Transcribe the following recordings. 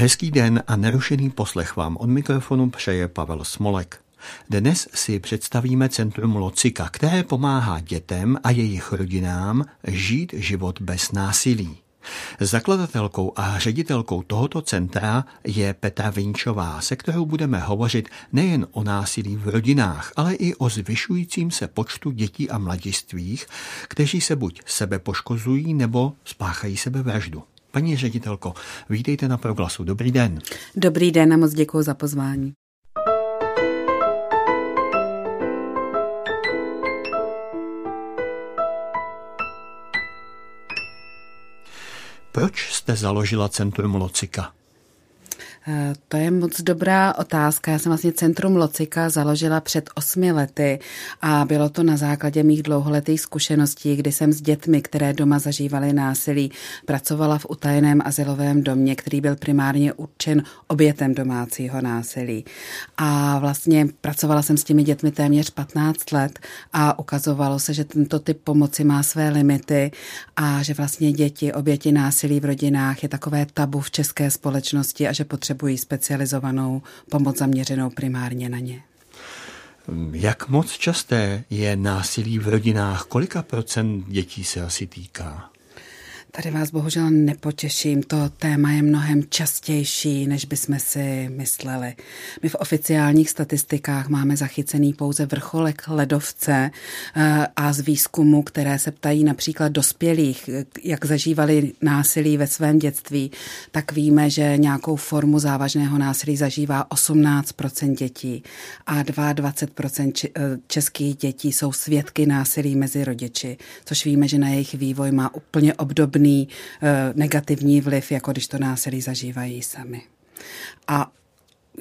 Hezký den a nerušený poslech vám od mikrofonu přeje Pavel Smolek. Dnes si představíme Centrum Locika, které pomáhá dětem a jejich rodinám žít život bez násilí. Zakladatelkou a ředitelkou tohoto centra je Petra Vinčová, se kterou budeme hovořit nejen o násilí v rodinách, ale i o zvyšujícím se počtu dětí a mladistvých, kteří se buď sebe poškozují nebo spáchají sebevraždu. Paní ředitelko, vítejte na proglasu. Dobrý den. Dobrý den a moc děkuji za pozvání. Proč jste založila Centrum Locika? Eh, to je moc dobrá otázka. Já jsem vlastně Centrum Locika založila před osmi lety a bylo to na základě mých dlouholetých zkušeností, kdy jsem s dětmi, které doma zažívaly násilí, pracovala v utajeném asilovém domě, který byl primárně určen obětem domácího násilí. A vlastně pracovala jsem s těmi dětmi téměř 15 let a ukazovalo se, že tento typ pomoci má své limity a že vlastně děti, oběti násilí v rodinách je takové tabu v české společnosti a že potřebují potřebují specializovanou pomoc zaměřenou primárně na ně. Jak moc časté je násilí v rodinách? Kolika procent dětí se asi týká? Tady vás bohužel nepotěším, to téma je mnohem častější, než bychom si mysleli. My v oficiálních statistikách máme zachycený pouze vrcholek ledovce eh, a z výzkumu, které se ptají například dospělých, jak zažívali násilí ve svém dětství, tak víme, že nějakou formu závažného násilí zažívá 18% dětí a 22% eh, českých dětí jsou svědky násilí mezi rodiči, což víme, že na jejich vývoj má úplně obdobný podobný eh, negativní vliv, jako když to násilí zažívají sami. A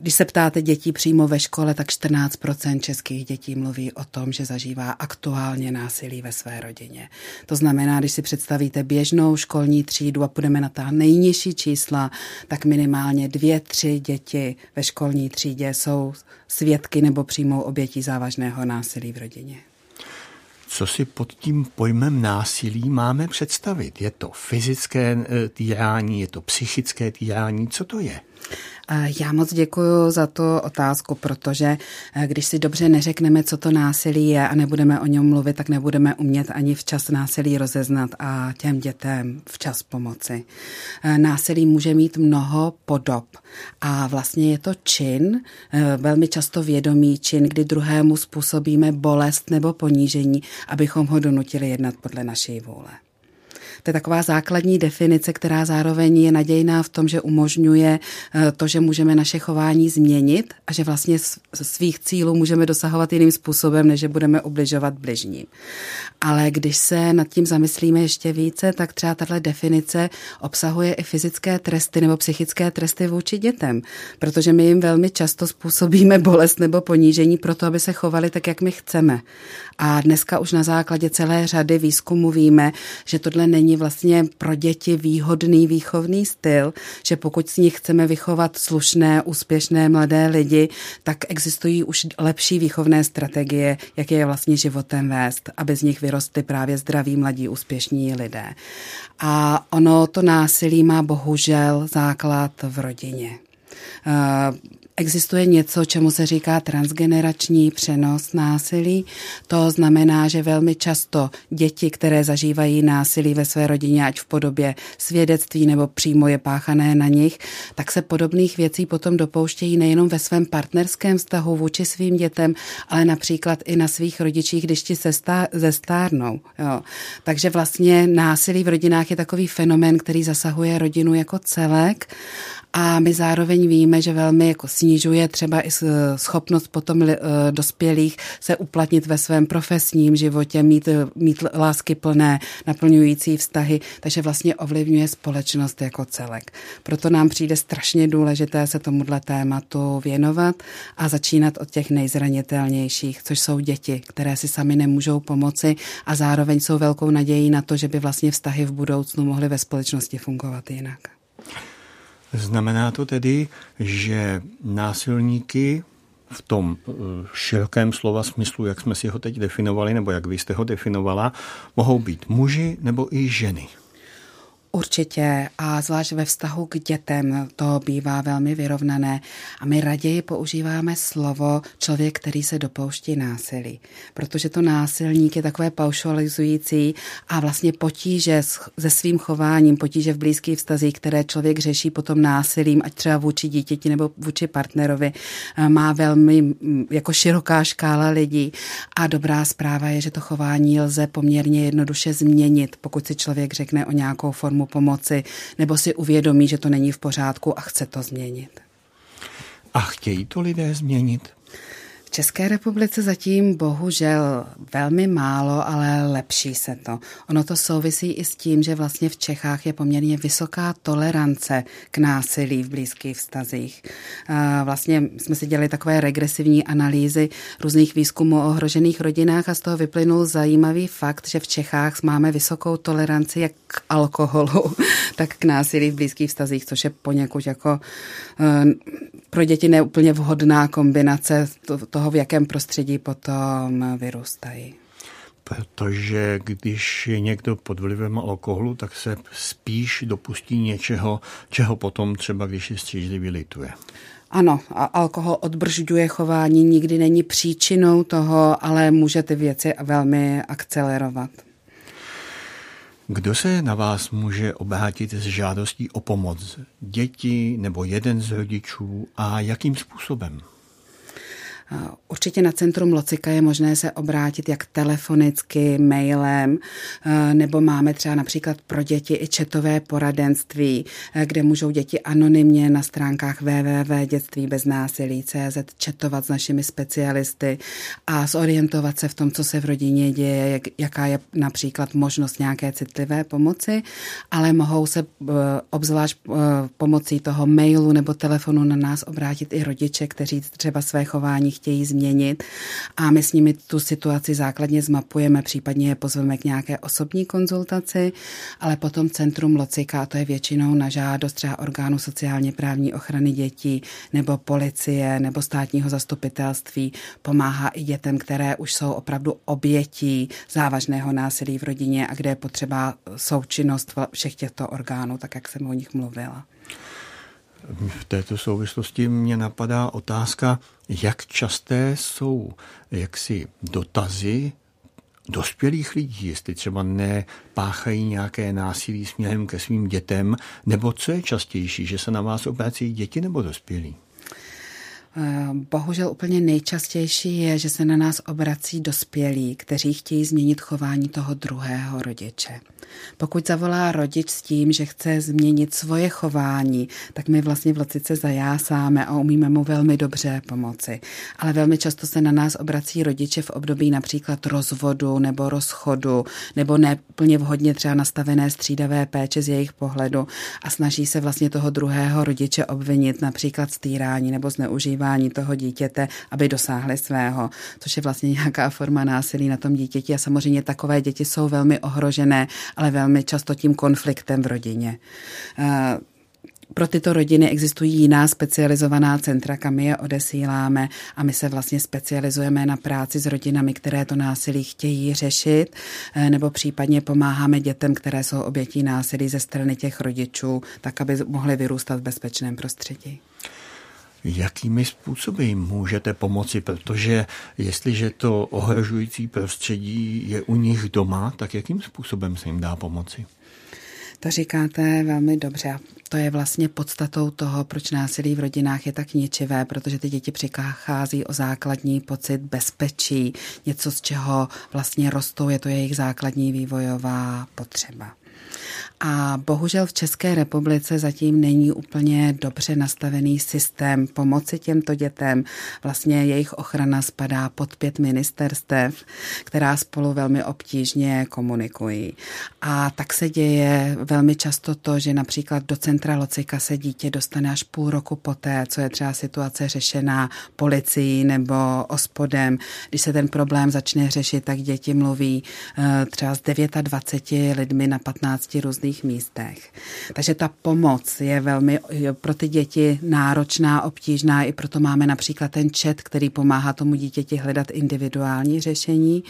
když se ptáte dětí přímo ve škole, tak 14% českých dětí mluví o tom, že zažívá aktuálně násilí ve své rodině. To znamená, když si představíte běžnou školní třídu a půjdeme na ta nejnižší čísla, tak minimálně dvě, tři děti ve školní třídě jsou svědky nebo přímou obětí závažného násilí v rodině. Co si pod tím pojmem násilí máme představit? Je to fyzické eh, týrání, je to psychické týrání? Co to je? Já moc děkuji za tu otázku, protože eh, když si dobře neřekneme, co to násilí je a nebudeme o něm mluvit, tak nebudeme umět ani včas násilí rozeznat a těm dětem včas pomoci. Eh, násilí může mít mnoho podob a vlastně je to čin, eh, velmi často vědomý čin, kdy druhému způsobíme bolest nebo ponížení, abychom ho donutili jednat podle naší vůle. To je taková základní definice, která zároveň je nadějná v tom, že umožňuje eh, to, že můžeme naše chování změnit a že vlastně svých cílů můžeme dosahovat jiným způsobem, než že budeme ubližovat bližním. Ale když se nad tím zamyslíme ještě více, tak třeba tahle definice obsahuje i fyzické tresty nebo psychické tresty vůči dětem, protože my jim velmi často způsobíme bolest nebo ponížení proto, aby se chovali tak, jak my chceme. A dneska už na základě celé řady výzkumů víme, že tohle není vlastně pro děti výhodný výchovný styl, že pokud z nich chceme vychovat slušné, úspěšné mladé lidi, tak existují už lepší výchovné strategie, jak je vlastně životem vést, aby z nich vyrostly právě zdraví, mladí, úspěšní lidé. A ono to násilí má bohužel základ v rodině. Existuje něco, čemu se říká transgenerační přenos násilí. To znamená, že velmi často děti, které zažívají násilí ve své rodině, ať v podobě svědectví nebo přímo je páchané na nich, tak se podobných věcí potom dopouštějí nejenom ve svém partnerském vztahu vůči svým dětem, ale například i na svých rodičích, když ti se zestárnou. Jo. Takže vlastně násilí v rodinách je takový fenomén, který zasahuje rodinu jako celek a my zároveň víme, že velmi jako snižuje třeba i schopnost potom eh, dospělých se uplatnit ve svém profesním životě, mít, eh, mít lásky plné, naplňující vztahy, takže vlastně ovlivňuje společnost jako celek. Proto nám přijde strašně důležité se tomuhle tématu věnovat a začínat od těch nejzranitelnějších, což jsou děti, které si sami nemůžou pomoci a zároveň jsou velkou nadějí na to, že by vlastně vztahy v budoucnu mohly ve společnosti fungovat jinak. Znamená to tedy, že násilníky v tom eh, širokém slova smyslu, jak jsme si ho teď definovali, nebo jak vy jste ho definovala, mohou být muži nebo i ženy. Určitě. A zvlášť ve vztahu k dětem to bývá velmi vyrovnané. A my raději používáme slovo člověk, který se dopouští násilí, protože to násilník je takové paušalizující a vlastně potíže se svým chováním, potíže v blízkých vztazích, které člověk řeší potom násilím, ať třeba vůči dítěti nebo vůči partnerovi, eh, má velmi jako široká škála lidí. A dobrá zpráva je, že to chování lze poměrně jednoduše změnit, pokud si člověk řekne o nějakou formu pomoci nebo si uvědomí, že to není v pořádku a chce to změnit. A chtějí to lidé změnit? České republice zatím bohužel velmi málo, ale lepší se to. Ono to souvisí i s tím, že vlastně v Čechách je poměrně vysoká tolerance k násilí v blízkých vztazích. Vlastně jsme si dělali takové regresivní analýzy různých výzkumů o ohrožených rodinách a z toho vyplynul zajímavý fakt, že v Čechách máme vysokou toleranci jak k alkoholu, tak k násilí v blízkých vztazích, což je poněkud jako eh, pro děti neúplně vhodná kombinace toho, v jakém prostředí potom vyrůstají. Protože když je někdo pod vlivem alkoholu, tak se spíš dopustí něčeho, čeho potom třeba, když je střízlivý, lituje. Ano, a alkohol odbržďuje chování, nikdy není příčinou toho, ale může ty věci velmi akcelerovat. Kdo se na vás může obrátit s žádostí o pomoc? Děti nebo jeden z rodičů a jakým způsobem? Určitě na Centrum Locika je možné se obrátit jak telefonicky, mailem, eh, nebo máme třeba například pro děti i četové poradenství, eh, kde můžou děti anonymně na stránkách www.dětstvíbeznásilí.cz četovat s našimi specialisty a zorientovat se v tom, co se v rodině děje, jaká je například možnost nějaké citlivé pomoci, ale mohou se eh, obzvlášť pomocí toho mailu nebo telefonu na nás obrátit i rodiče, kteří třeba své chování chtějí změnit a my s nimi tu situaci základně zmapujeme, případně je pozveme k nějaké osobní konzultaci, ale potom Centrum Locika, a to je většinou na žádost třeba orgánu sociálně právní ochrany dětí nebo policie nebo státního zastupitelství, pomáhá i dětem, které už jsou opravdu obětí závažného násilí v rodině a kde je potřeba součinnost všech těchto orgánů, tak jak jsem o nich mluvila. V této souvislosti mě napadá otázka, jak časté jsou jaksi dotazy dospělých lidí, jestli třeba nepáchají nějaké násilí směrem ke svým dětem, nebo co je častější, že se na vás obrací děti nebo dospělí? Eh, bohužel úplně nejčastější je, že se na nás obrací dospělí, kteří chtějí změnit chování toho druhého rodiče. Pokud zavolá rodič s tím, že chce změnit svoje chování, tak my vlastně v Locice zajásáme a umíme mu velmi dobře pomoci. Ale velmi často se na nás obrací rodiče v období například rozvodu nebo rozchodu, nebo neplně vhodně třeba nastavené střídavé péče z jejich pohledu a snaží se vlastně toho druhého rodiče obvinit například stýrání nebo zneužívání toho dítěte, aby dosáhli svého, což je vlastně nějaká forma násilí na tom dítěti a samozřejmě takové děti jsou velmi ohrožené ale velmi často tím konfliktem v rodině. Eh, pro tyto rodiny existují jiná specializovaná centra, kam je odesíláme a my se vlastně specializujeme na práci s rodinami, které to násilí chtějí řešit, eh, nebo případně pomáháme dětem, které jsou obětí násilí ze strany těch rodičů, tak aby mohly vyrůstat v bezpečném prostředí. Jakými způsoby můžete pomoci, protože jestliže to ohrožující prostředí je u nich doma, tak jakým způsobem se jim dá pomoci? To říkáte velmi dobře. To je vlastně podstatou toho, proč násilí v rodinách je tak ničivé, protože ty děti přichází o základní pocit bezpečí, něco, z čeho vlastně rostou, je to jejich základní vývojová potřeba. A bohužel v České republice zatím není úplně dobře nastavený systém pomoci těmto dětem. Vlastně jejich ochrana spadá pod pět ministerstev, která spolu velmi obtížně komunikují. A tak se děje velmi často to, že například do centra Locika se dítě dostane až půl roku poté, co je třeba situace řešená policií nebo ospodem. Když se ten problém začne řešit, tak děti mluví eh, třeba s 29 lidmi na 15 15 různých místech. Takže ta pomoc je velmi pro ty děti náročná, obtížná, i proto máme například ten chat, který pomáhá tomu dítěti hledat individuální řešení.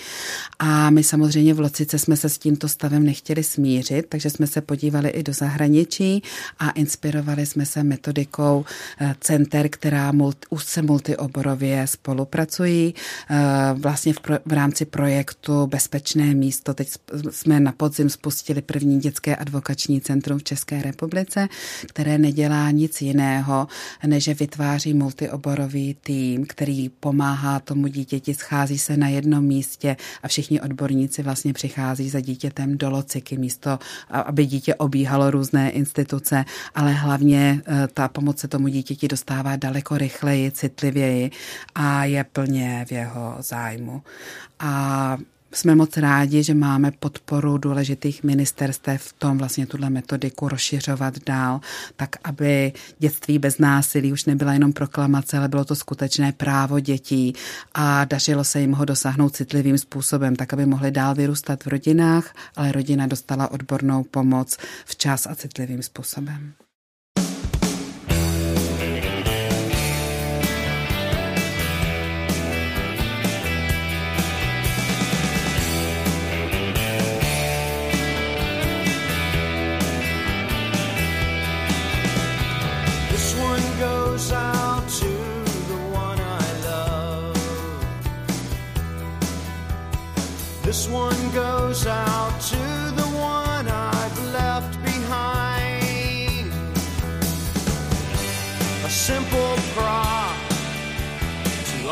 A my samozřejmě v Locice jsme se s tímto stavem nechtěli smířit, takže jsme se podívali i do zahraničí a inspirovali jsme se metodikou eh, center, která úzce multioborově spolupracují eh, vlastně v, pro, v rámci projektu Bezpečné místo. Teď jsme na podzim spustili první dětské advokační centrum v České republice, které nedělá nic jiného, než vytváří multioborový tým, který pomáhá tomu dítěti, schází se na jednom místě a všichni odborníci vlastně přichází za dítětem do lociky místo, aby dítě obíhalo různé instituce, ale hlavně eh, ta pomoc se tomu dítěti dostává daleko rychleji, citlivěji a je plně v jeho zájmu. A jsme moc rádi, že máme podporu důležitých ministerstev v tom vlastně tuhle metodiku rozšiřovat dál, tak aby dětství bez násilí už nebyla jenom proklamace, ale bylo to skutečné právo dětí a dařilo se jim ho dosáhnout citlivým způsobem, tak aby mohli dál vyrůstat v rodinách, ale rodina dostala odbornou pomoc včas a citlivým způsobem. This one goes out to the one I've left behind. A simple prop to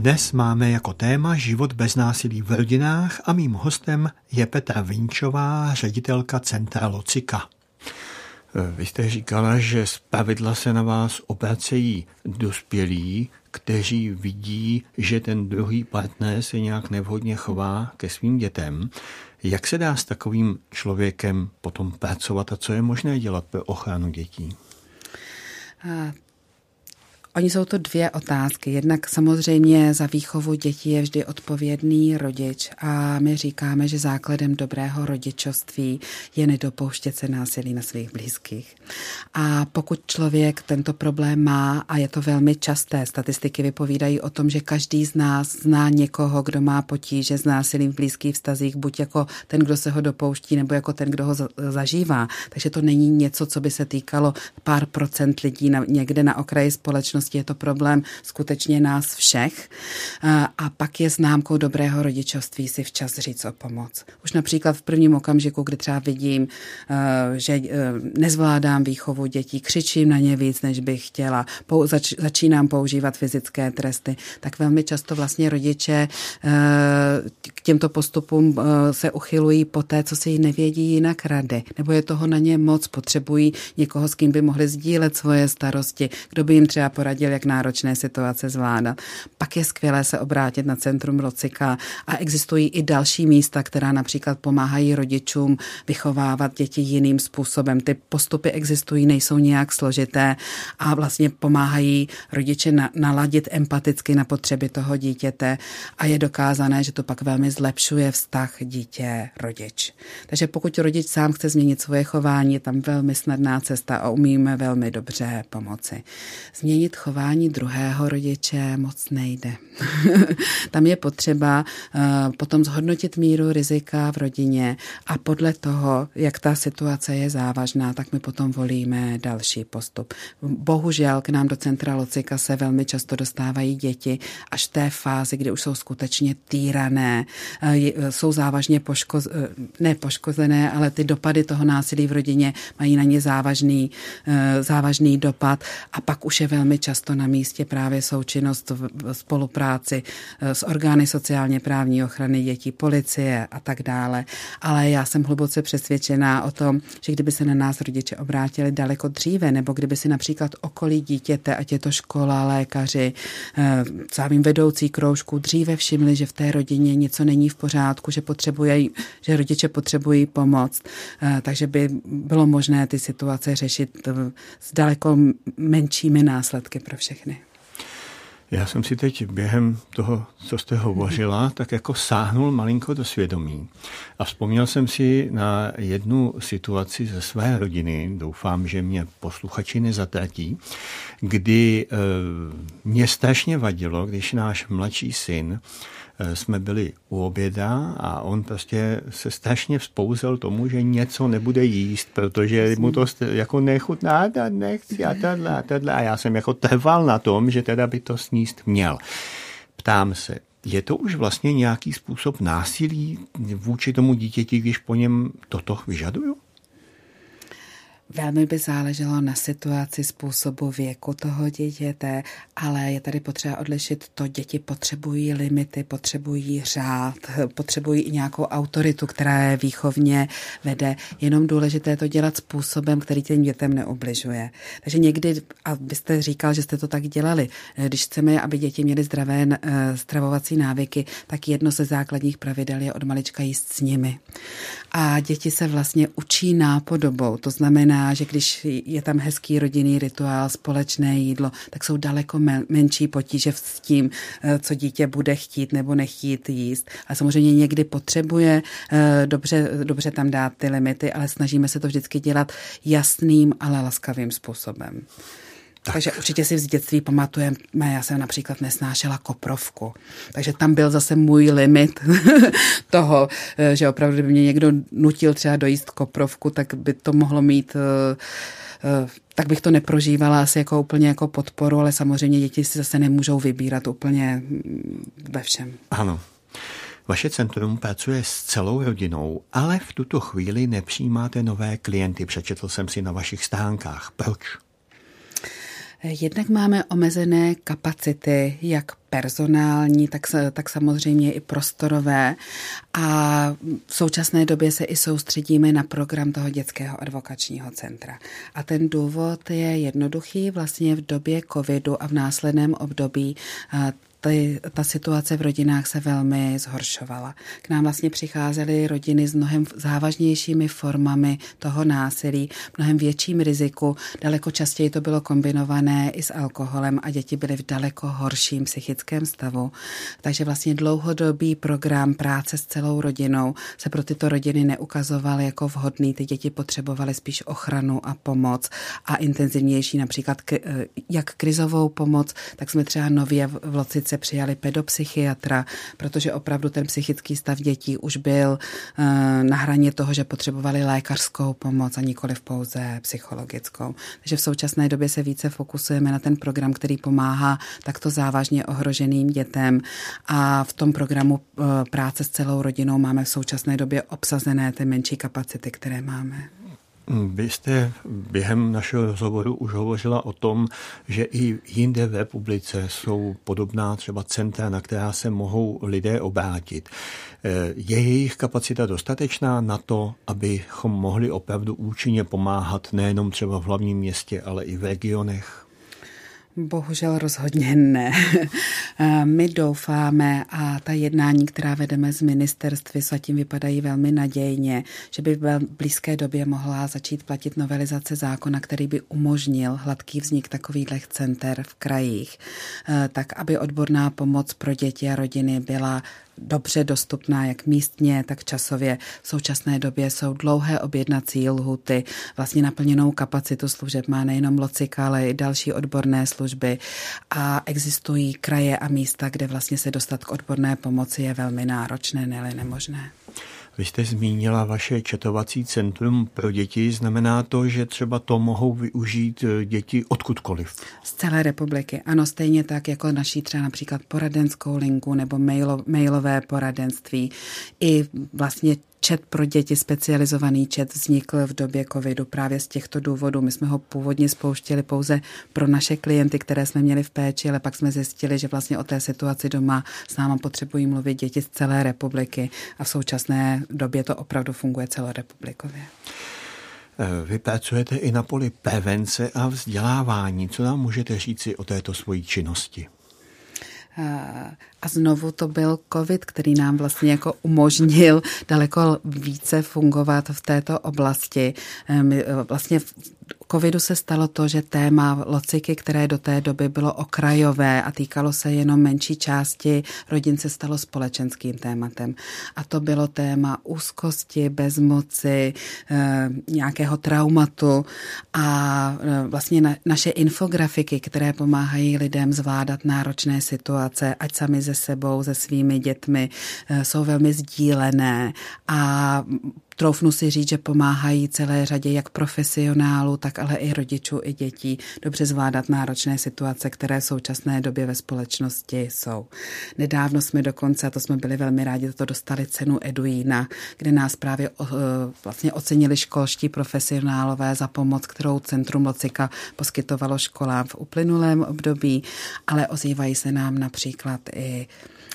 Dnes máme jako téma život bez násilí v rodinách a mým hostem je Petra Vinčová, ředitelka Centra Locika. Vy jste říkala, že z pravidla se na vás obracejí dospělí, kteří vidí, že ten druhý partner se nějak nevhodně chová ke svým dětem. Jak se dá s takovým člověkem potom pracovat a co je možné dělat pro ochranu dětí? Oni jsou to dvě otázky. Jednak samozřejmě za výchovu dětí je vždy odpovědný rodič a my říkáme, že základem dobrého rodičovství je nedopouštět se násilí na svých blízkých. A pokud člověk tento problém má, a je to velmi časté, statistiky vypovídají o tom, že každý z nás zná někoho, kdo má potíže s násilím v blízkých vztazích, buď jako ten, kdo se ho dopouští, nebo jako ten, kdo ho zažívá. Takže to není něco, co by se týkalo pár procent lidí na, někde na okraji společnosti, je to problém skutečně nás všech. A pak je známkou dobrého rodičovství si včas říct o pomoc. Už například v prvním okamžiku, kdy třeba vidím, že nezvládám výchovu dětí, křičím na ně víc, než bych chtěla, zač, začínám používat fyzické tresty, tak velmi často vlastně rodiče k těmto postupům se uchylují po té, co si nevědí jinak rady, nebo je toho na ně moc, potřebují někoho, s kým by mohli sdílet svoje starosti, kdo by jim třeba poradil, jak náročné situace zvládat. Pak je skvělé se obrátit na Centrum Locika a existují i další místa, která například pomáhají rodičům vychovávat děti jiným způsobem. Ty postupy existují, nejsou nějak složité a vlastně pomáhají rodiče na, naladit empaticky na potřeby toho dítěte a je dokázané, že to pak velmi zlepšuje vztah dítě-rodič. Takže pokud rodič sám chce změnit svoje chování, je tam velmi snadná cesta a umíme velmi dobře pomoci. Změnit chování druhého rodiče moc nejde. tam je potřeba uh, potom zhodnotit míru rizika v rodině a podle toho, jak ta situace je závažná, tak my potom volíme další postup. Bohužel k nám do centra Locika se velmi často dostávají děti až v té fázi, kdy už jsou skutečně týrané, uh, jsou závažně poškoz, uh, ne poškozené, ale ty dopady toho násilí v rodině mají na ně závažný, závažný dopad a pak už je velmi často na místě právě součinnost v spolupráci s orgány sociálně právní ochrany dětí, policie a tak dále. Ale já jsem hluboce přesvědčená o tom, že kdyby se na nás rodiče obrátili daleko dříve, nebo kdyby si například okolí dítěte, ať je to škola, lékaři, samým vedoucí kroužku, dříve všimli, že v té rodině něco není v pořádku, že potřebují, že rodiče potřebují pomoc, takže by bylo možné ty situace řešit s daleko menšími následky pro všechny. Já jsem si teď během toho, co jste hovořila, tak jako sáhnul malinko do svědomí. A vzpomněl jsem si na jednu situaci ze své rodiny, doufám, že mě posluchači nezatratí, kdy e, mě strašně vadilo, když náš mladší syn jsme byli u oběda a on prostě se strašně vzpouzel tomu, že něco nebude jíst, protože mu to jako nechutná a nechci a tohle a tohle. A já jsem jako trval na tom, že teda by to sníst měl. Ptám se, je to už vlastně nějaký způsob násilí vůči tomu dítěti, když po něm toto vyžaduju? Velmi by záleželo na situaci, způsobu věku toho dítěte, ale je tady potřeba odlišit to, děti potřebují limity, potřebují řád, potřebují i nějakou autoritu, která je výchovně vede. Jenom důležité to dělat způsobem, který těm dětem neobližuje. Takže někdy, a vy jste říkal, že jste to tak dělali, když chceme, aby děti měly zdravé eh, stravovací návyky, tak jedno ze základních pravidel je od malička jíst s nimi. A děti se vlastně učí nápodobou, to znamená, že když je tam hezký rodinný rituál, společné jídlo, tak jsou daleko menší potíže s tím, eh, co dítě bude chtít nebo nechtít jíst. A samozřejmě někdy potřebuje eh, dobře, dobře tam dát ty limity, ale snažíme se to vždycky dělat jasným, ale laskavým způsobem. Tak. Takže určitě si z dětství pamatujeme, já jsem například nesnášela koprovku. Takže tam byl zase můj limit toho, eh, že opravdu, kdyby mě někdo nutil třeba dojíst koprovku, tak by to mohlo mít eh, eh, tak bych to neprožívala asi jako úplně jako podporu, ale samozřejmě děti si zase nemůžou vybírat úplně mm, ve všem. Ano. Vaše centrum pracuje s celou rodinou, ale v tuto chvíli nepřijímáte nové klienty. Přečetl jsem si na vašich stránkách. Proč? Jednak máme omezené kapacity, jak personální, tak, tak samozřejmě i prostorové. A v současné době se i soustředíme na program toho dětského advokačního centra. A ten důvod je jednoduchý. Vlastně v době covidu a v následném období ty, ta situace v rodinách se velmi zhoršovala. K nám vlastně přicházely rodiny s mnohem závažnějšími formami toho násilí, mnohem větším riziku. Daleko častěji to bylo kombinované i s alkoholem a děti byly v daleko horším psychickém stavu. Takže vlastně dlouhodobý program práce s celou rodinou se pro tyto rodiny neukazoval jako vhodný. Ty děti potřebovaly spíš ochranu a pomoc a intenzivnější například jak krizovou pomoc, tak jsme třeba nově v Locice přijali pedopsychiatra, protože opravdu ten psychický stav dětí už byl eh, na hraně toho, že potřebovali lékařskou pomoc a nikoli pouze psychologickou. Takže v současné době se více fokusujeme na ten program, který pomáhá takto závažně ohroženým dětem a v tom programu eh, práce s celou rodinou máme v současné době obsazené ty menší kapacity, které máme. Vy jste během našeho rozhovoru už hovořila o tom, že i jinde v republice jsou podobná třeba centra, na která se mohou lidé obrátit. Je jejich kapacita dostatečná na to, abychom mohli opravdu účinně pomáhat nejenom třeba v hlavním městě, ale i v regionech? Bohužel rozhodně ne. My doufáme a ta jednání, která vedeme z ministerství, zatím vypadají velmi nadějně, že by v blízké době mohla začít platit novelizace zákona, který by umožnil hladký vznik takových center v krajích, eh, tak aby odborná pomoc pro děti a rodiny byla dobře dostupná jak místně, tak časově. V současné době jsou dlouhé objednací lhuty, vlastně naplněnou kapacitu služeb má nejenom Locika, ale i další odborné služby a existují kraje a místa, kde vlastně se dostat k odborné pomoci je velmi náročné, ne nemožné. Vy jste zmínila vaše četovací centrum pro děti. Znamená to, že třeba to mohou využít eh, děti odkudkoliv? Z celé republiky. Ano, stejně tak jako naší třeba například poradenskou linku nebo mailo, mailové poradenství. I vlastně Čet pro děti, specializovaný čet, vznikl v době covidu právě z těchto důvodů. My jsme ho původně spouštěli pouze pro naše klienty, které jsme měli v péči, ale pak jsme zjistili, že vlastně o té situaci doma s náma potřebují mluvit děti z celé republiky a v současné době to opravdu funguje celorepublikově. Eh, vy pracujete i na poli prevence a vzdělávání. Co nám můžete říci o této svojí činnosti? Eh, a znovu to byl covid, který nám vlastně jako umožnil daleko více fungovat v této oblasti. Eh, my vlastně covidu se stalo to, že téma lociky, které do té doby bylo okrajové a týkalo se jenom menší části rodin, se stalo společenským tématem. A to bylo téma úzkosti, bezmoci, e, nějakého traumatu a e, vlastně na, naše infografiky, které pomáhají lidem zvládat náročné situace, ať sami ze sebou, se svými dětmi, e, jsou velmi sdílené a troufnu si říct, že pomáhají celé řadě jak profesionálů, tak ale i rodičů, i dětí dobře zvládat náročné situace, které v současné době ve společnosti jsou. Nedávno jsme dokonce, a to jsme byli velmi rádi, to dostali cenu Eduína, kde nás právě vlastně ocenili školští profesionálové za pomoc, kterou Centrum Locika poskytovalo školám v uplynulém období, ale ozývají se nám například i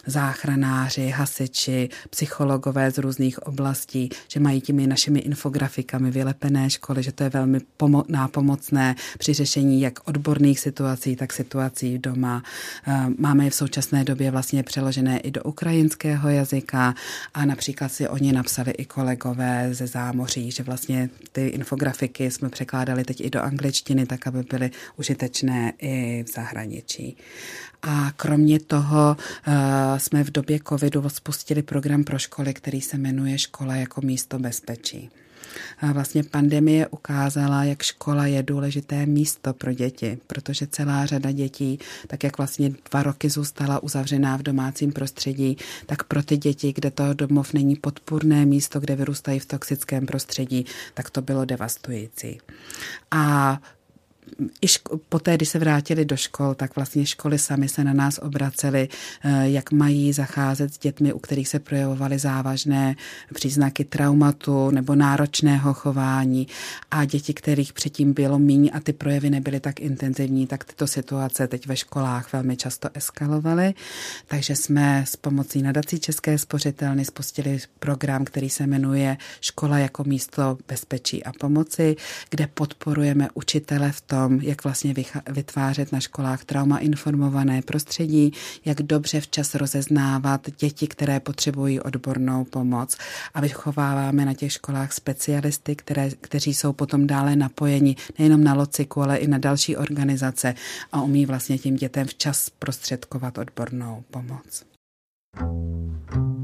záchranáři, hasiči, psychologové z různých oblastí, že mají těmi našimi infografikami vylepené školy, že to je velmi pomo- nápomocné při řešení jak odborných situací, tak situací doma. Eh, máme je v současné době vlastně přeložené i do ukrajinského jazyka a například si oni napsali i kolegové ze zámoří, že vlastně ty infografiky jsme překládali teď i do angličtiny, tak aby byly užitečné i v zahraničí. A kromě toho uh, jsme v době covidu spustili program pro školy, který se jmenuje Škola jako místo bezpečí. A vlastně pandemie ukázala, jak škola je důležité místo pro děti, protože celá řada dětí, tak jak vlastně dva roky zůstala uzavřená v domácím prostředí, tak pro ty děti, kde to domov není podpůrné místo, kde vyrůstají v toxickém prostředí, tak to bylo devastující. A i ško- poté, když se vrátili do škol, tak vlastně školy sami se na nás obracely, eh, jak mají zacházet s dětmi, u kterých se projevovaly závažné příznaky traumatu nebo náročného chování a děti, kterých předtím bylo míň a ty projevy nebyly tak intenzivní, tak tyto situace teď ve školách velmi často eskalovaly. Takže jsme s pomocí nadací České spořitelny spustili program, který se jmenuje Škola jako místo bezpečí a pomoci, kde podporujeme učitele v tom, tom, jak vlastně vytvářet na školách trauma informované prostředí, jak dobře včas rozeznávat děti, které potřebují odbornou pomoc. A vychováváme na těch školách specialisty, které, kteří jsou potom dále napojeni nejenom na lociku, ale i na další organizace a umí vlastně tím dětem včas prostředkovat odbornou pomoc. thank you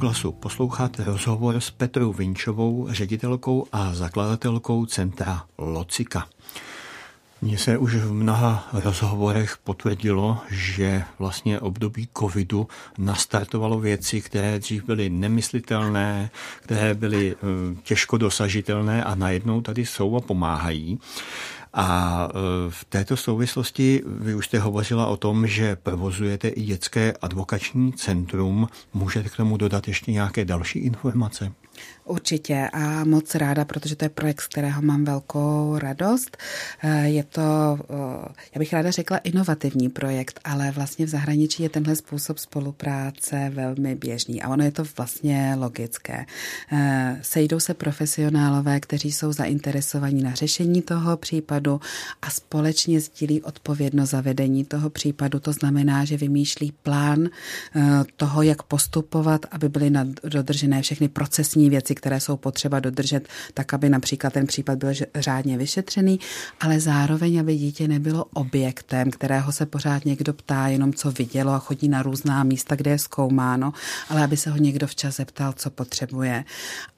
Proglasu posloucháte rozhovor s Petrou Vinčovou, ředitelkou a zakladatelkou centra Locika. Mně se už v mnoha rozhovorech potvrdilo, že vlastně období covidu nastartovalo věci, které dřív byly nemyslitelné, které byly eh, těžko dosažitelné a najednou tady jsou a pomáhají. A e, v této souvislosti vy už jste hovořila o tom, že provozujete i dětské advokační centrum. Můžete k tomu dodat ještě nějaké další informace? Určitě a moc ráda, protože to je projekt, z kterého mám velkou radost. Eh, je to, eh, já bych ráda řekla, inovativní projekt, ale vlastně v zahraničí je tenhle způsob spolupráce velmi běžný a ono je to vlastně logické. Eh, sejdou se profesionálové, kteří jsou zainteresovaní na řešení toho případu a společně sdílí odpovědnost za vedení toho případu. To znamená, že vymýšlí plán toho, jak postupovat, aby byly dodržené všechny procesní věci, které jsou potřeba dodržet, tak aby například ten případ byl řádně vyšetřený, ale zároveň, aby dítě nebylo objektem, kterého se pořád někdo ptá, jenom co vidělo a chodí na různá místa, kde je zkoumáno, ale aby se ho někdo včas zeptal, co potřebuje.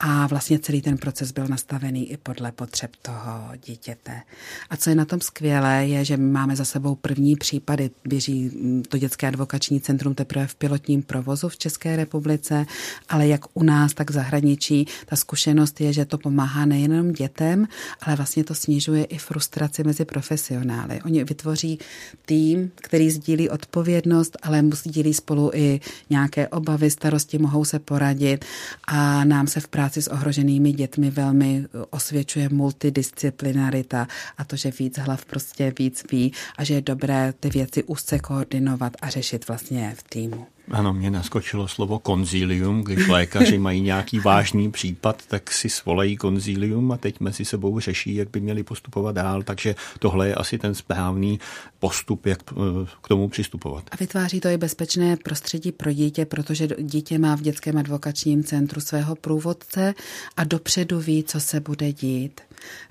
A vlastně celý ten proces byl nastavený i podle potřeb toho dítěte. A co je na tom skvělé, je, že máme za sebou první případy. Běží to dětské advokační centrum teprve v pilotním provozu v České republice, ale jak u nás, tak v zahraničí ta zkušenost je, že to pomáhá nejenom dětem, ale vlastně to snižuje i frustraci mezi profesionály. Oni vytvoří tým, který sdílí odpovědnost, ale sdílí spolu i nějaké obavy, starosti, mohou se poradit a nám se v práci s ohroženými dětmi velmi osvědčuje multidisciplinarita a to, že víc hlav prostě víc ví a že je dobré ty věci úzce koordinovat a řešit vlastně v týmu. Ano, mě naskočilo slovo konzílium, když lékaři mají nějaký vážný případ, tak si svolají konzílium a teď mezi sebou řeší, jak by měli postupovat dál, takže tohle je asi ten správný postup, jak eh, k tomu přistupovat. A vytváří to i bezpečné prostředí pro dítě, protože dítě má v dětském advokačním centru svého průvodce a dopředu ví, co se bude dít.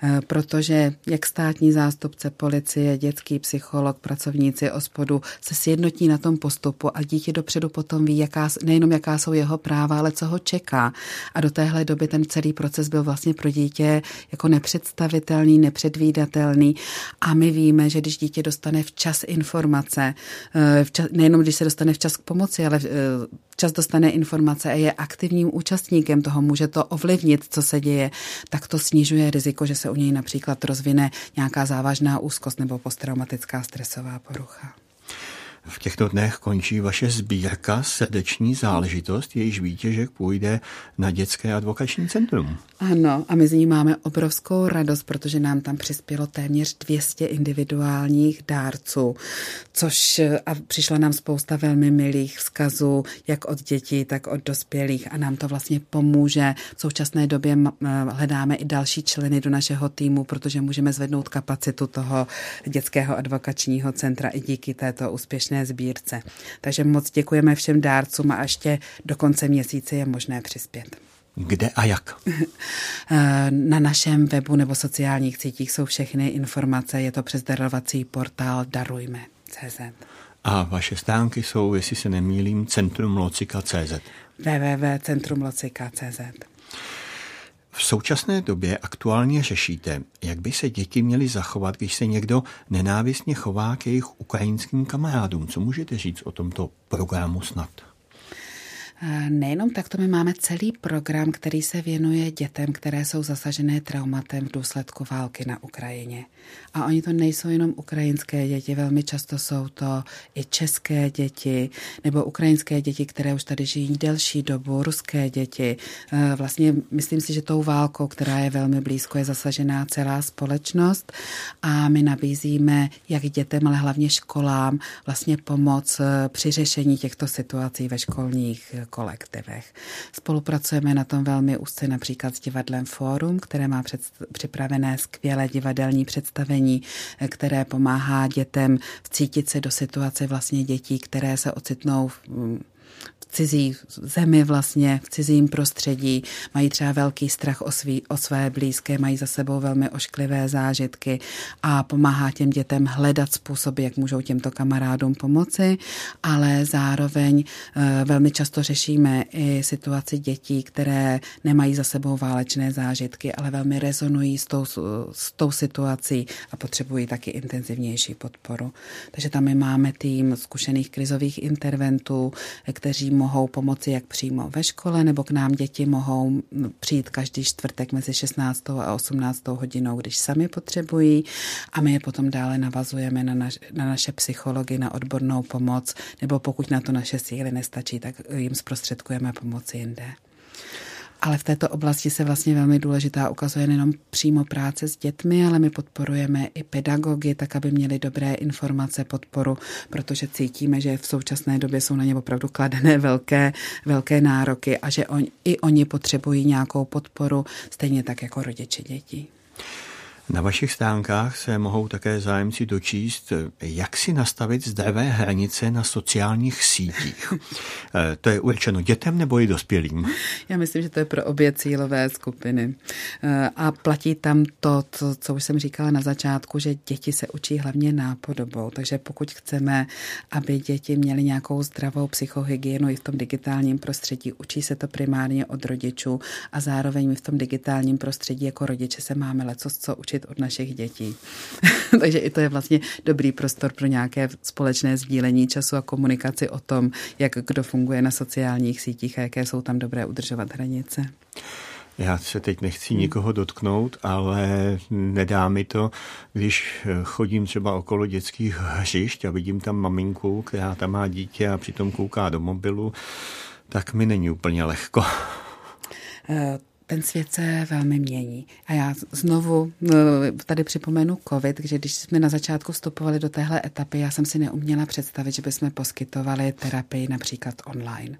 Eh, protože jak státní zástupce, policie, dětský psycholog, pracovníci ospodu se sjednotí na tom postupu a dítě dopředu potom ví, jaká, nejenom jaká jsou jeho práva, ale co ho čeká. A do téhle doby ten celý proces byl vlastně pro dítě jako nepředstavitelný, nepředvídatelný. A my víme, že když dítě dostane včas informace, eh, včas, nejenom když se dostane včas k pomoci, ale včas dostane informace a je aktivním účastníkem toho, může to ovlivnit, co se děje, tak to snižuje riziko, že se u něj například rozvine nějaká závažná úzkost nebo posttraumatická stresová porucha. V těchto dnech končí vaše sbírka Srdeční záležitost, jejíž výtěžek půjde na dětské advokační centrum. Ano, a my z ní máme obrovskou radost, protože nám tam přispělo téměř 200 individuálních dárců, což a přišla nám spousta velmi milých vzkazů, jak od dětí, tak od dospělých a nám to vlastně pomůže. V současné době hledáme i další členy do našeho týmu, protože můžeme zvednout kapacitu toho dětského advokačního centra i díky této úspěšné sbírce. Takže moc děkujeme všem dárcům a ještě do konce měsíce je možné přispět. Kde a jak? Na našem webu nebo sociálních sítích jsou všechny informace. Je to přes darovací portál Darujme.cz. A vaše stánky jsou, jestli se nemýlím, centrumlocika.cz. www.centrumlocika.cz. V současné době aktuálně řešíte, jak by se děti měly zachovat, když se někdo nenávistně chová k jejich ukrajinským kamarádům. Co můžete říct o tomto programu snad? Nejenom takto my máme celý program, který se věnuje dětem, které jsou zasažené traumatem v důsledku války na Ukrajině. A oni to nejsou jenom ukrajinské děti, velmi často jsou to i české děti nebo ukrajinské děti, které už tady žijí delší dobu, ruské děti. E, vlastně myslím si, že tou válkou, která je velmi blízko, je zasažená celá společnost a my nabízíme jak dětem, ale hlavně školám vlastně pomoc e, při řešení těchto situací ve školních kolektivech. Spolupracujeme na tom velmi úzce například s divadlem Fórum, které má před, připravené skvělé divadelní představení, které pomáhá dětem vcítit se do situace vlastně dětí, které se ocitnou v cizí zemi vlastně, v cizím prostředí, mají třeba velký strach o, svý, o své blízké, mají za sebou velmi ošklivé zážitky a pomáhá těm dětem hledat způsoby, jak můžou těmto kamarádům pomoci, ale zároveň e, velmi často řešíme i situaci dětí, které nemají za sebou válečné zážitky, ale velmi rezonují s tou, s tou situací a potřebují taky intenzivnější podporu. Takže tam my máme tým zkušených krizových interventů, kteří mohou pomoci jak přímo ve škole, nebo k nám děti mohou přijít každý čtvrtek mezi 16. a 18. hodinou, když sami potřebují a my je potom dále navazujeme na, naš, na naše psychologi, na odbornou pomoc, nebo pokud na to naše síly nestačí, tak jim zprostředkujeme pomoci jinde. Ale v této oblasti se vlastně velmi důležitá ukazuje nejenom přímo práce s dětmi, ale my podporujeme i pedagogy, tak aby měli dobré informace, podporu, protože cítíme, že v současné době jsou na ně opravdu kladené velké, velké nároky a že on, i oni potřebují nějakou podporu, stejně tak jako rodiče dětí. Na vašich stánkách se mohou také zájemci dočíst, jak si nastavit zdravé hranice na sociálních sítích. To je určeno dětem nebo i dospělým? Já myslím, že to je pro obě cílové skupiny. Eh, a platí tam to, co, co už jsem říkala na začátku, že děti se učí hlavně nápodobou. Takže pokud chceme, aby děti měly nějakou zdravou psychohygienu i v tom digitálním prostředí, učí se to primárně od rodičů a zároveň my v tom digitálním prostředí jako rodiče se máme lecos co učit učit od našich dětí. Takže i to je vlastně dobrý prostor pro nějaké společné sdílení času a komunikaci o tom, jak kdo funguje na sociálních sítích a jaké jsou tam dobré udržovat hranice. Já se teď nechci nikoho dotknout, ale nedá mi to, když chodím třeba okolo dětských hřišť a vidím tam maminku, která tam má dítě a přitom kouká do mobilu, tak mi není úplně lehko. Eh, ten svět se velmi mění. A já znovu no, tady připomenu COVID, že když jsme na začátku vstupovali do téhle etapy, já jsem si neuměla představit, že bychom poskytovali terapii například online.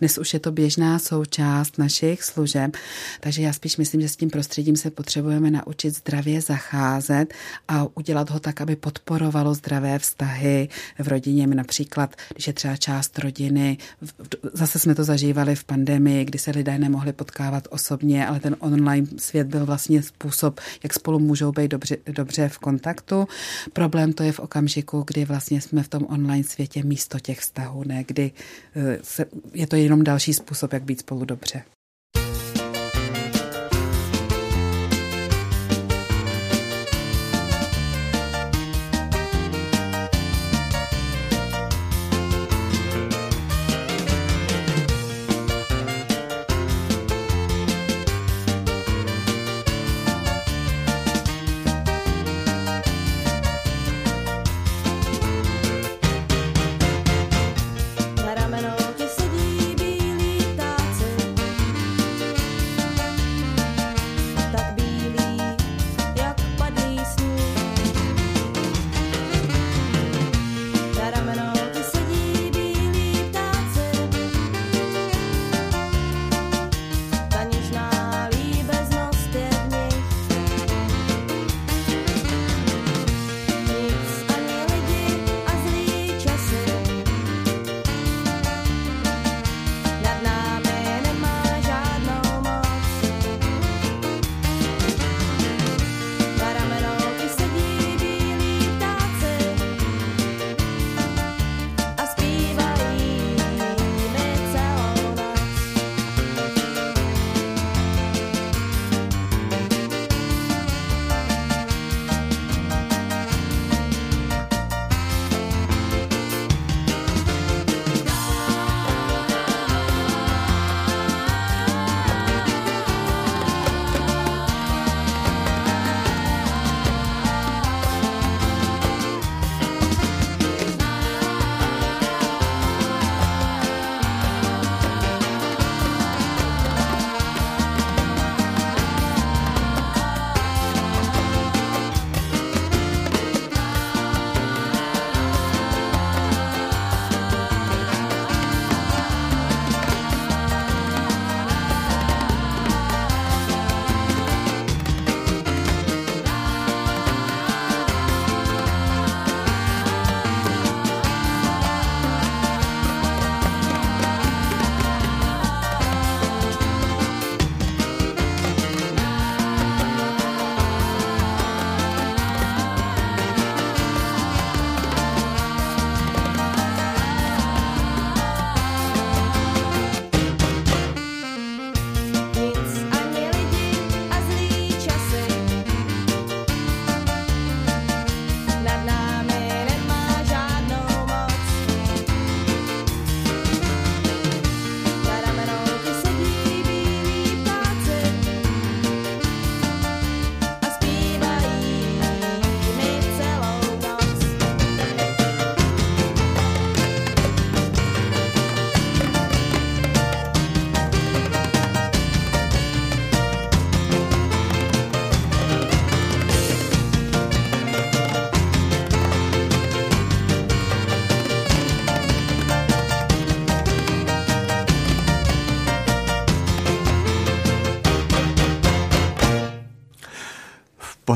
Dnes už je to běžná součást našich služeb, takže já spíš myslím, že s tím prostředím se potřebujeme naučit zdravě zacházet a udělat ho tak, aby podporovalo zdravé vztahy v rodině. Například, když je třeba část rodiny, zase jsme to zažívali v pandemii, kdy se lidé nemohli potkávat osobně, osobně, ale ten online svět byl vlastně způsob, jak spolu můžou být dobře, dobře v kontaktu. Problém to je v okamžiku, kdy vlastně jsme v tom online světě místo těch vztahů, ne kdy eh, se, je to jenom další způsob, jak být spolu dobře.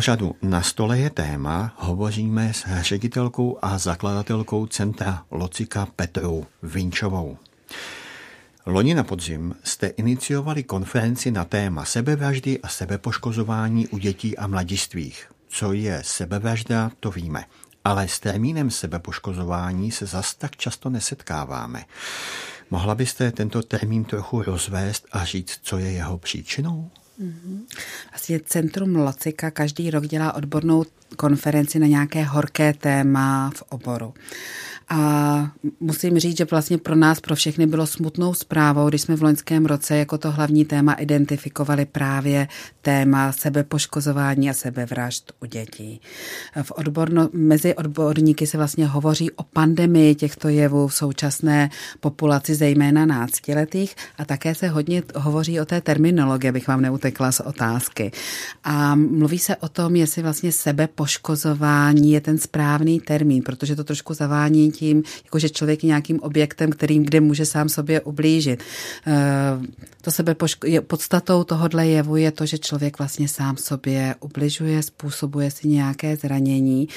Pořadu Na stole je téma hovoříme s ředitelkou a zakladatelkou centra Locika Petrou Vinčovou. Loni na podzim jste iniciovali konferenci na téma sebevraždy a sebepoškozování u dětí a mladistvých. Co je sebevražda, to víme. Ale s termínem sebepoškozování se zas tak často nesetkáváme. Mohla byste tento termín trochu rozvést a říct, co je jeho příčinou? Vlastně Centrum Locika každý rok dělá odbornou konferenci na nějaké horké téma v oboru. A musím říct, že vlastně pro nás, pro všechny bylo smutnou zprávou, když jsme v loňském roce jako to hlavní téma identifikovali právě téma sebepoškozování a sebevražd u dětí. V odborno, mezi odborníky se vlastně hovoří o pandemii těchto jevů v současné populaci, zejména náctiletých, a také se hodně hovoří o té terminologii, abych vám neutekla z otázky. A mluví se o tom, jestli vlastně sebepoškozování je ten správný termín, protože to trošku zavání tím, jako že člověk je nějakým objektem, kterým, kde může sám sobě ublížit. Eh, to sebe je, podstatou tohohle jevu je to, že člověk vlastně sám sobě ubližuje, způsobuje si nějaké zranění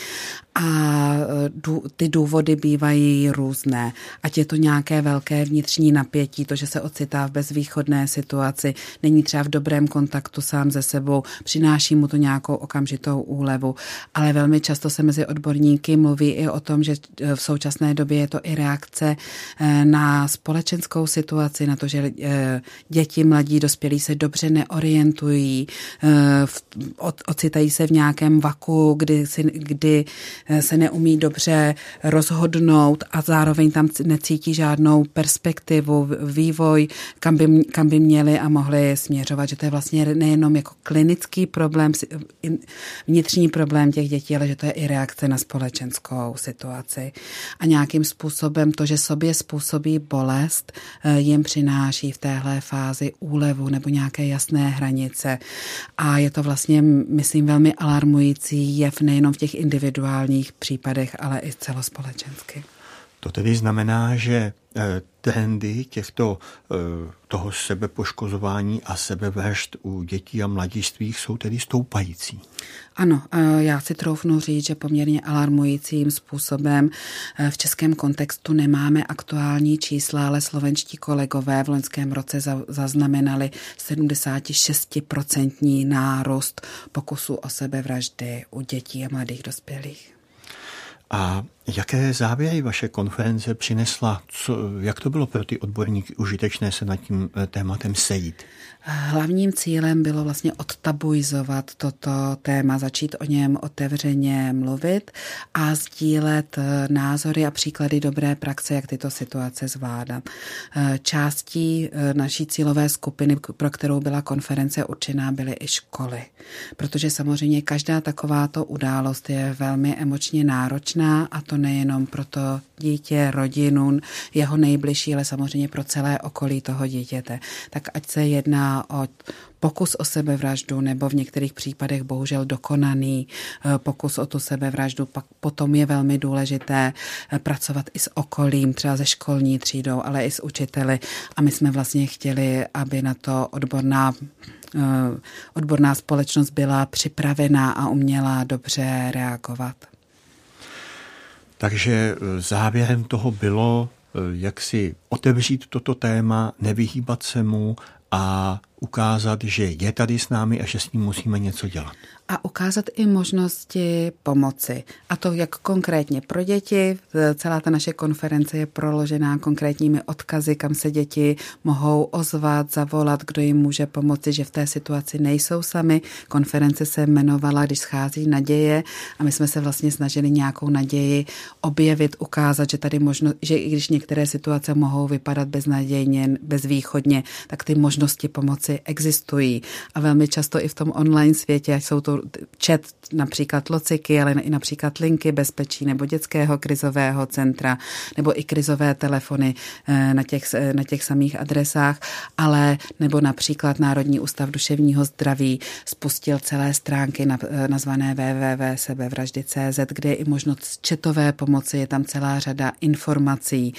A ty důvody bývají různé. Ať je to nějaké velké vnitřní napětí, to, že se ocitá v bezvýchodné situaci, není třeba v dobrém kontaktu sám ze sebou, přináší mu to nějakou okamžitou úlevu. Ale velmi často se mezi odborníky mluví i o tom, že v současné době je to i reakce eh, na společenskou situaci, na to, že eh, děti, mladí, dospělí se dobře neorientují, eh, ocitají se v nějakém vaku, kdy, si, kdy se neumí dobře rozhodnout a zároveň tam necítí žádnou perspektivu, vývoj, kam by, kam by měli a mohli směřovat, že to je vlastně nejenom jako klinický problém, vnitřní problém těch dětí, ale že to je i reakce na společenskou situaci. A nějakým způsobem to, že sobě způsobí bolest, eh, jim přináší v téhle fázi úlevu nebo nějaké jasné hranice. A je to vlastně, myslím, velmi alarmující jev nejenom v těch individuálních případech, ale i celospolečensky. To tedy znamená, že eh, trendy těchto eh, toho sebepoškozování a sebevražd u dětí a mladistvých jsou tedy stoupající. Ano, eh, já si troufnu říct, že poměrně alarmujícím způsobem v českém kontextu nemáme aktuální čísla, ale slovenští kolegové v loňském roce zaznamenali 76% nárůst pokusu o sebevraždy u dětí a mladých dospělých. A jaké závěry vaše konference přinesla? Co, jak to bylo pro ty odborníky užitečné se nad tím eh, tématem sejít? Hlavním cílem bylo vlastně odtabuizovat toto téma, začít o něm otevřeně mluvit a sdílet eh, názory a příklady dobré praxe, jak tyto situace zvládat. Eh, částí naší cílové skupiny, pro kterou byla konference určená, byly i školy. Protože samozřejmě každá takováto událost je velmi emočně náročná a to to nejenom pro to dítě, rodinu, jeho nejbližší, ale samozřejmě pro celé okolí toho dítěte. Tak ať se jedná o pokus o sebevraždu nebo v některých případech bohužel dokonaný eh, pokus o tu sebevraždu, pak potom je velmi důležité eh, pracovat i s okolím, třeba ze školní třídou, ale i s učiteli. A my jsme vlastně chtěli, aby na to odborná eh, odborná společnost byla připravená a uměla dobře reagovat. Takže e, závěrem toho bylo, e, jak si otevřít toto téma, nevyhýbat se mu a ukázat, že je tady s námi a že s ním musíme něco dělat a ukázat i možnosti pomoci. A to jak konkrétně pro děti. Celá ta naše konference je proložená konkrétními odkazy, kam se děti mohou ozvat, zavolat, kdo jim může pomoci, že v té situaci nejsou sami. Konference se jmenovala, když schází naděje a my jsme se vlastně snažili nějakou naději objevit, ukázat, že tady možno, že i když některé situace mohou vypadat beznadějně, bezvýchodně, tak ty možnosti pomoci existují. A velmi často i v tom online světě, jsou to chat například lociky, ale i například linky bezpečí nebo dětského krizového centra nebo i krizové telefony eh, na těch, eh, na těch samých adresách, ale nebo například Národní ústav duševního zdraví spustil celé stránky eh, nazvané www.sebevraždy.cz, kde je i možnost četové pomoci, je tam celá řada informací,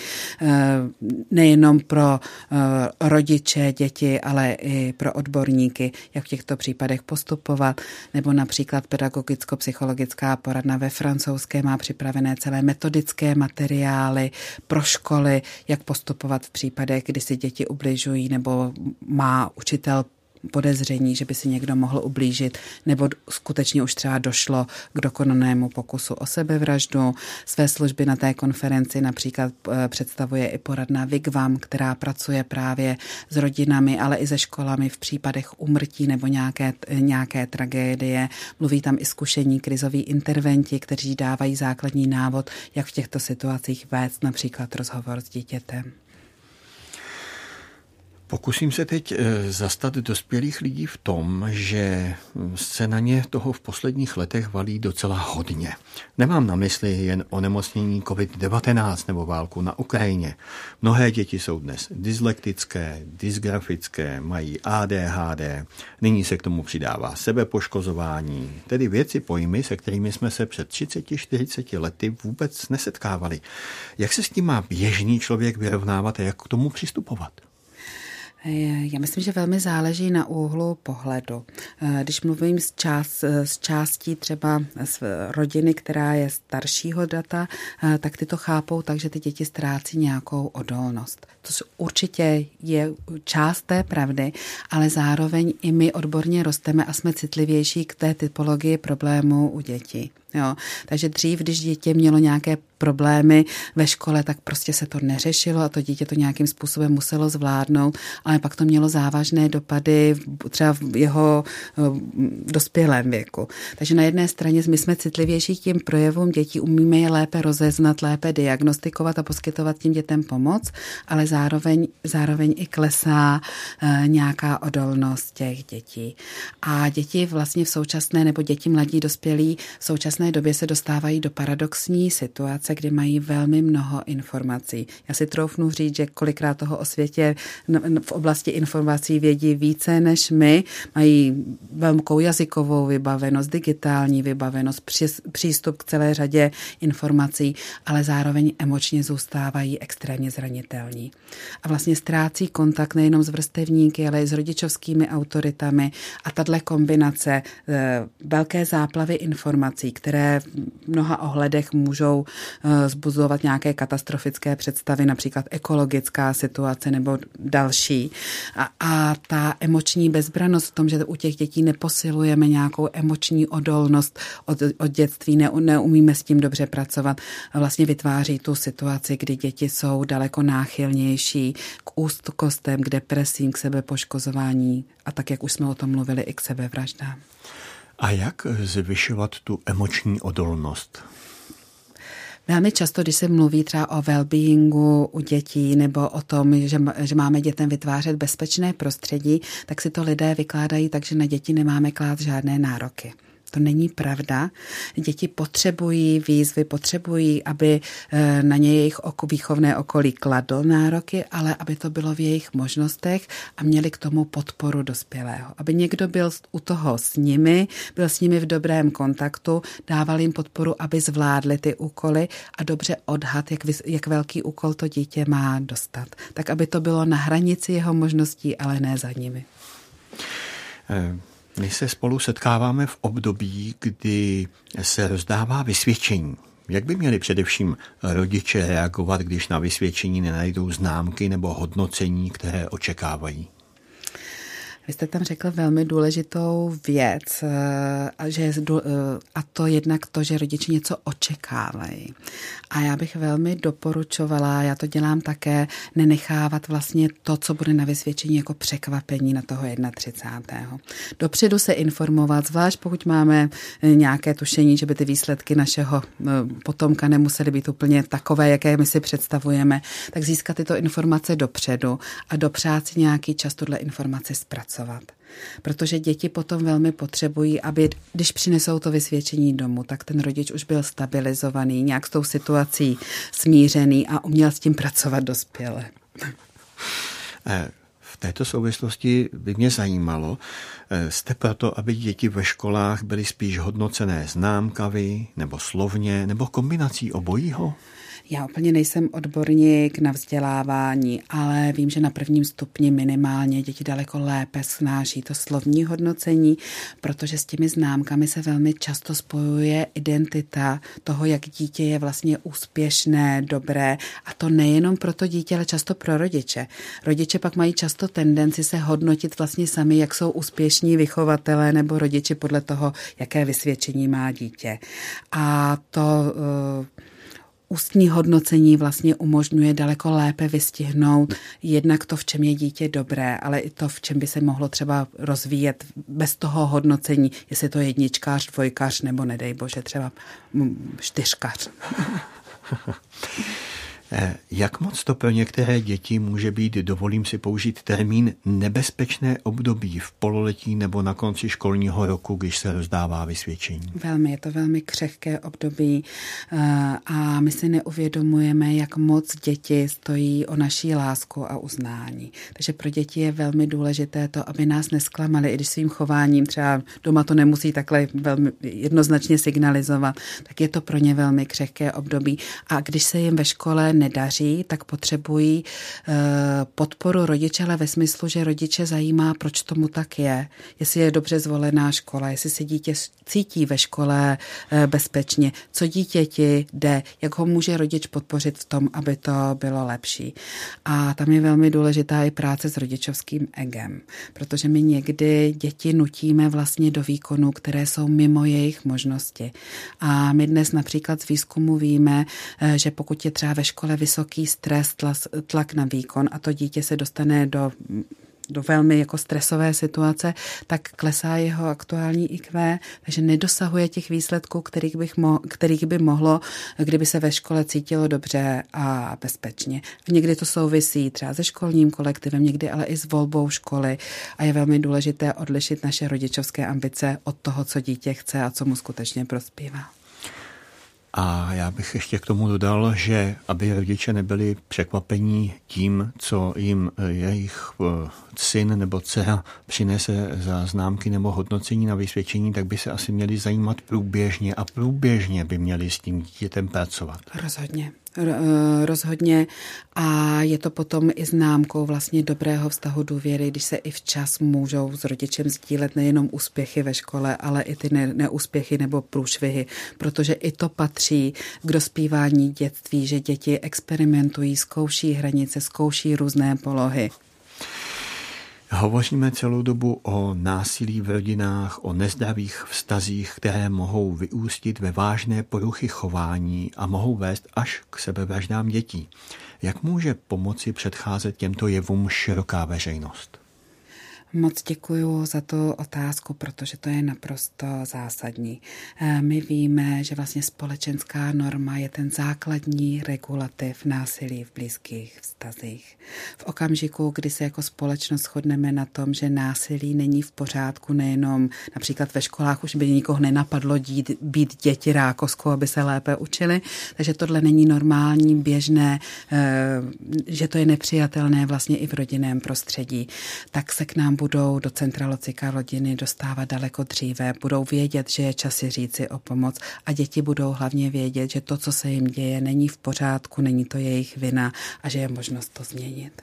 nejenom pro rodiče, děti, ale i pro odborníky, jak v těchto případech postupovat, nebo například pedagogicko-psychologická poradna ve francouzské má připravené celé metodické materiály pro školy, jak postupovat v případech, kdy si děti ubližují nebo má učitel podezření, že by si někdo mohl ublížit, nebo skutečně už třeba došlo k dokonanému pokusu o sebevraždu. Své služby na té konferenci například eh, představuje i poradná Vigvam, která pracuje právě s rodinami, ale i se školami v případech umrtí nebo nějaké, nějaké tragédie. Mluví tam i zkušení krizoví interventi, kteří dávají základní návod, jak v těchto situacích vést například rozhovor s dítětem. Pokusím se teď eh, zastat dospělých lidí v tom, že se na ně toho v posledních letech valí docela hodně. Nemám na mysli jen onemocnění COVID-19 nebo válku na Ukrajině. Mnohé děti jsou dnes dyslektické, dysgrafické, mají ADHD, nyní se k tomu přidává sebepoškozování, tedy věci, pojmy, se kterými jsme se před 30-40 lety vůbec nesetkávali. Jak se s tím má běžný člověk vyrovnávat a jak k tomu přistupovat? Já myslím, že velmi záleží na úhlu pohledu. Když mluvím s, část, s částí třeba z rodiny, která je staršího data, tak ty to chápou tak, že ty děti ztrácí nějakou odolnost. To určitě je část té pravdy, ale zároveň i my odborně rosteme a jsme citlivější k té typologii problémů u dětí. Jo. Takže dřív, když dítě mělo nějaké problémy ve škole, tak prostě se to neřešilo a to dítě to nějakým způsobem muselo zvládnout, ale pak to mělo závažné dopady třeba v jeho eh, dospělém věku. Takže na jedné straně my jsme citlivější k těm projevům dětí, umíme je lépe rozeznat, lépe diagnostikovat a poskytovat tím dětem pomoc, ale zároveň, zároveň i klesá e, nějaká odolnost těch dětí. A děti vlastně v současné, nebo děti mladí dospělí v současné době se dostávají do paradoxní situace, kdy mají velmi mnoho informací. Já si troufnu říct, že kolikrát toho o světě v oblasti informací vědí více než my, mají velkou jazykovou vybavenost, digitální vybavenost, přístup k celé řadě informací, ale zároveň emočně zůstávají extrémně zranitelní. A vlastně ztrácí kontakt nejenom s vrstevníky, ale i s rodičovskými autoritami a tahle kombinace eh, velké záplavy informací, které v mnoha ohledech můžou eh, zbuzovat nějaké katastrofické představy, například ekologická situace nebo další. A, a ta emoční bezbranost v tom, že u těch dětí neposilujeme nějakou emoční odolnost od, od dětství, ne, neumíme s tím dobře pracovat, vlastně vytváří tu situaci, kdy děti jsou daleko náchylnější k úzkostem, k depresím, k sebepoškozování a tak, jak už jsme o tom mluvili, i k sebevraždám. A jak zvyšovat tu emoční odolnost? Velmi často, když se mluví třeba o well-beingu u dětí nebo o tom, že, že máme dětem vytvářet bezpečné prostředí, tak si to lidé vykládají tak, že na děti nemáme klát žádné nároky. To není pravda. Děti potřebují výzvy, potřebují, aby eh, na ně jejich výchovné okolí kladlo nároky, ale aby to bylo v jejich možnostech a měli k tomu podporu dospělého. Aby někdo byl u toho s nimi, byl s nimi v dobrém kontaktu, dával jim podporu, aby zvládli ty úkoly a dobře odhad, jak, jak velký úkol to dítě má dostat. Tak, aby to bylo na hranici jeho možností, ale ne za nimi. Eh, my se spolu setkáváme v období, kdy se rozdává vysvědčení. Jak by měli především rodiče reagovat, když na vysvědčení nenajdou známky nebo hodnocení, které očekávají? Vy jste tam řekl velmi důležitou věc, eh, a, že, eh, a to jednak to, že rodiče něco očekávají. A já bych velmi doporučovala, já to dělám také, nenechávat vlastně to, co bude na vysvědčení jako překvapení na toho 31. Dopředu se informovat, zvlášť pokud máme eh, nějaké tušení, že by ty výsledky našeho potomka nemusely být úplně takové, jaké my si představujeme, tak získat tyto informace dopředu a dopřát si nějaký čas tuhle informace zpracovat pracovat. Protože děti potom velmi potřebují, aby když přinesou to vysvědčení domů, tak ten rodič už byl stabilizovaný, nějak s tou situací smířený a uměl s tím pracovat dospěle. Eh, v této souvislosti by mě zajímalo, eh, jste proto, aby děti ve školách byly spíš hodnocené známkavy, nebo slovně, nebo kombinací obojího? Já úplně nejsem odborník na vzdělávání, ale vím, že na prvním stupni minimálně děti daleko lépe snáší to slovní hodnocení, protože s těmi známkami se velmi často spojuje identita toho, jak dítě je vlastně úspěšné, dobré a to nejenom pro to dítě, ale často pro rodiče. Rodiče pak mají často tendenci se hodnotit vlastně sami, jak jsou úspěšní vychovatelé nebo rodiči podle toho, jaké vysvědčení má dítě. A to uh, ústní hodnocení vlastně umožňuje daleko lépe vystihnout jednak to, v čem je dítě dobré, ale i to, v čem by se mohlo třeba rozvíjet bez toho hodnocení, jestli to je jedničkář, dvojkář nebo nedej bože třeba čtyřkář. Eh, jak moc to pro některé děti může být, dovolím si použít termín, nebezpečné období v pololetí nebo na konci školního roku, když se rozdává vysvědčení? Velmi, je to velmi křehké období eh, a my si neuvědomujeme, jak moc děti stojí o naší lásku a uznání. Takže pro děti je velmi důležité to, aby nás nesklamali, i když svým chováním třeba doma to nemusí takhle velmi jednoznačně signalizovat, tak je to pro ně velmi křehké období. A když se jim ve škole nedaří, tak potřebují eh, podporu rodiče, ale ve smyslu, že rodiče zajímá, proč tomu tak je, jestli je dobře zvolená škola, jestli se dítě cítí ve škole eh, bezpečně, co dítěti jde, jak ho může rodič podpořit v tom, aby to bylo lepší. A tam je velmi důležitá i práce s rodičovským egem, protože my někdy děti nutíme vlastně do výkonů, které jsou mimo jejich možnosti. A my dnes například z výzkumu víme, eh, že pokud je třeba ve škole vysoký stres, tlak na výkon a to dítě se dostane do do velmi jako stresové situace, tak klesá jeho aktuální IQ, takže nedosahuje těch výsledků, kterých, bych mo- kterých by mohlo, kdyby se ve škole cítilo dobře a bezpečně. Někdy to souvisí třeba se školním kolektivem, někdy ale i s volbou školy a je velmi důležité odlišit naše rodičovské ambice od toho, co dítě chce a co mu skutečně prospívá. A já bych ještě k tomu dodal, že aby rodiče nebyli překvapení tím, co jim jejich eh, syn nebo dcera přinese za známky nebo hodnocení na vysvědčení, tak by se asi měli zajímat průběžně a průběžně by měli s tím dítětem pracovat. Rozhodně. Eh, rozhodně a je to potom i známkou vlastně dobrého vztahu důvěry, když se i včas můžou s rodičem sdílet nejenom úspěchy ve škole, ale i ty ne- neúspěchy nebo průšvihy, protože i to patří k dospívání dětství, že děti experimentují, zkouší hranice, zkouší různé polohy. Hovoříme celou dobu o násilí v rodinách, o nezdravých vztazích, které mohou vyústit ve vážné poruchy chování a mohou vést až k sebevraždám dětí. Jak může pomoci předcházet těmto jevům široká veřejnost? Moc děkuji za tu otázku, protože to je naprosto zásadní. Eh, my víme, že vlastně společenská norma je ten základní regulativ násilí v blízkých vztazích. V okamžiku, kdy se jako společnost shodneme na tom, že násilí není v pořádku, nejenom například ve školách už by nikoho nenapadlo dít, být děti rákoskou, aby se lépe učili, takže tohle není normální, běžné, eh, že to je nepřijatelné vlastně i v rodinném prostředí, tak se k nám budou do centra Locika rodiny dostávat daleko dříve, budou vědět, že je čas si říci o pomoc a děti budou hlavně vědět, že to, co se jim děje, není v pořádku, není to jejich vina a že je možnost to změnit.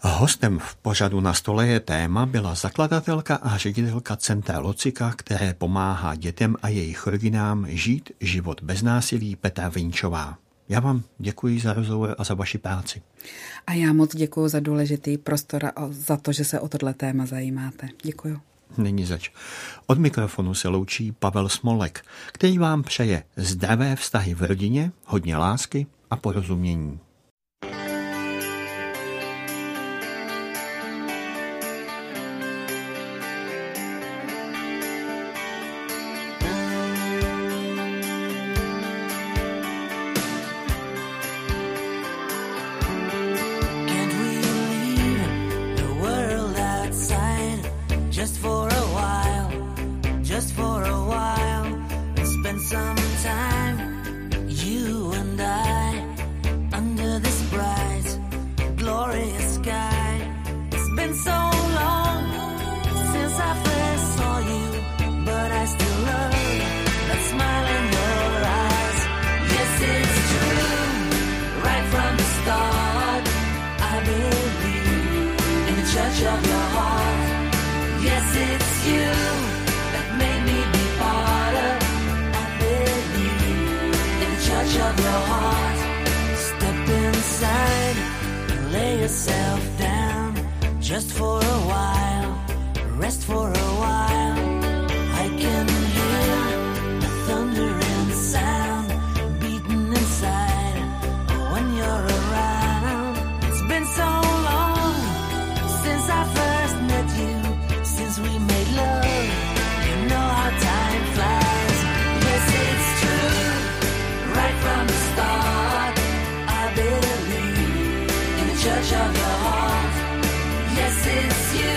Hostem v pořadu na stole je téma byla zakladatelka a ředitelka Centra Locika, které pomáhá dětem a jejich rodinám žít život bez násilí Petra Vinčová. Já vám děkuji za rozhovor a za vaši práci. A já moc děkuji za důležitý prostor a za to, že se o tohle téma zajímáte. Děkuji. Není zač. Od mikrofonu se loučí Pavel Smolek, který vám přeje zdravé vztahy v rodině, hodně lásky a porozumění. it's you.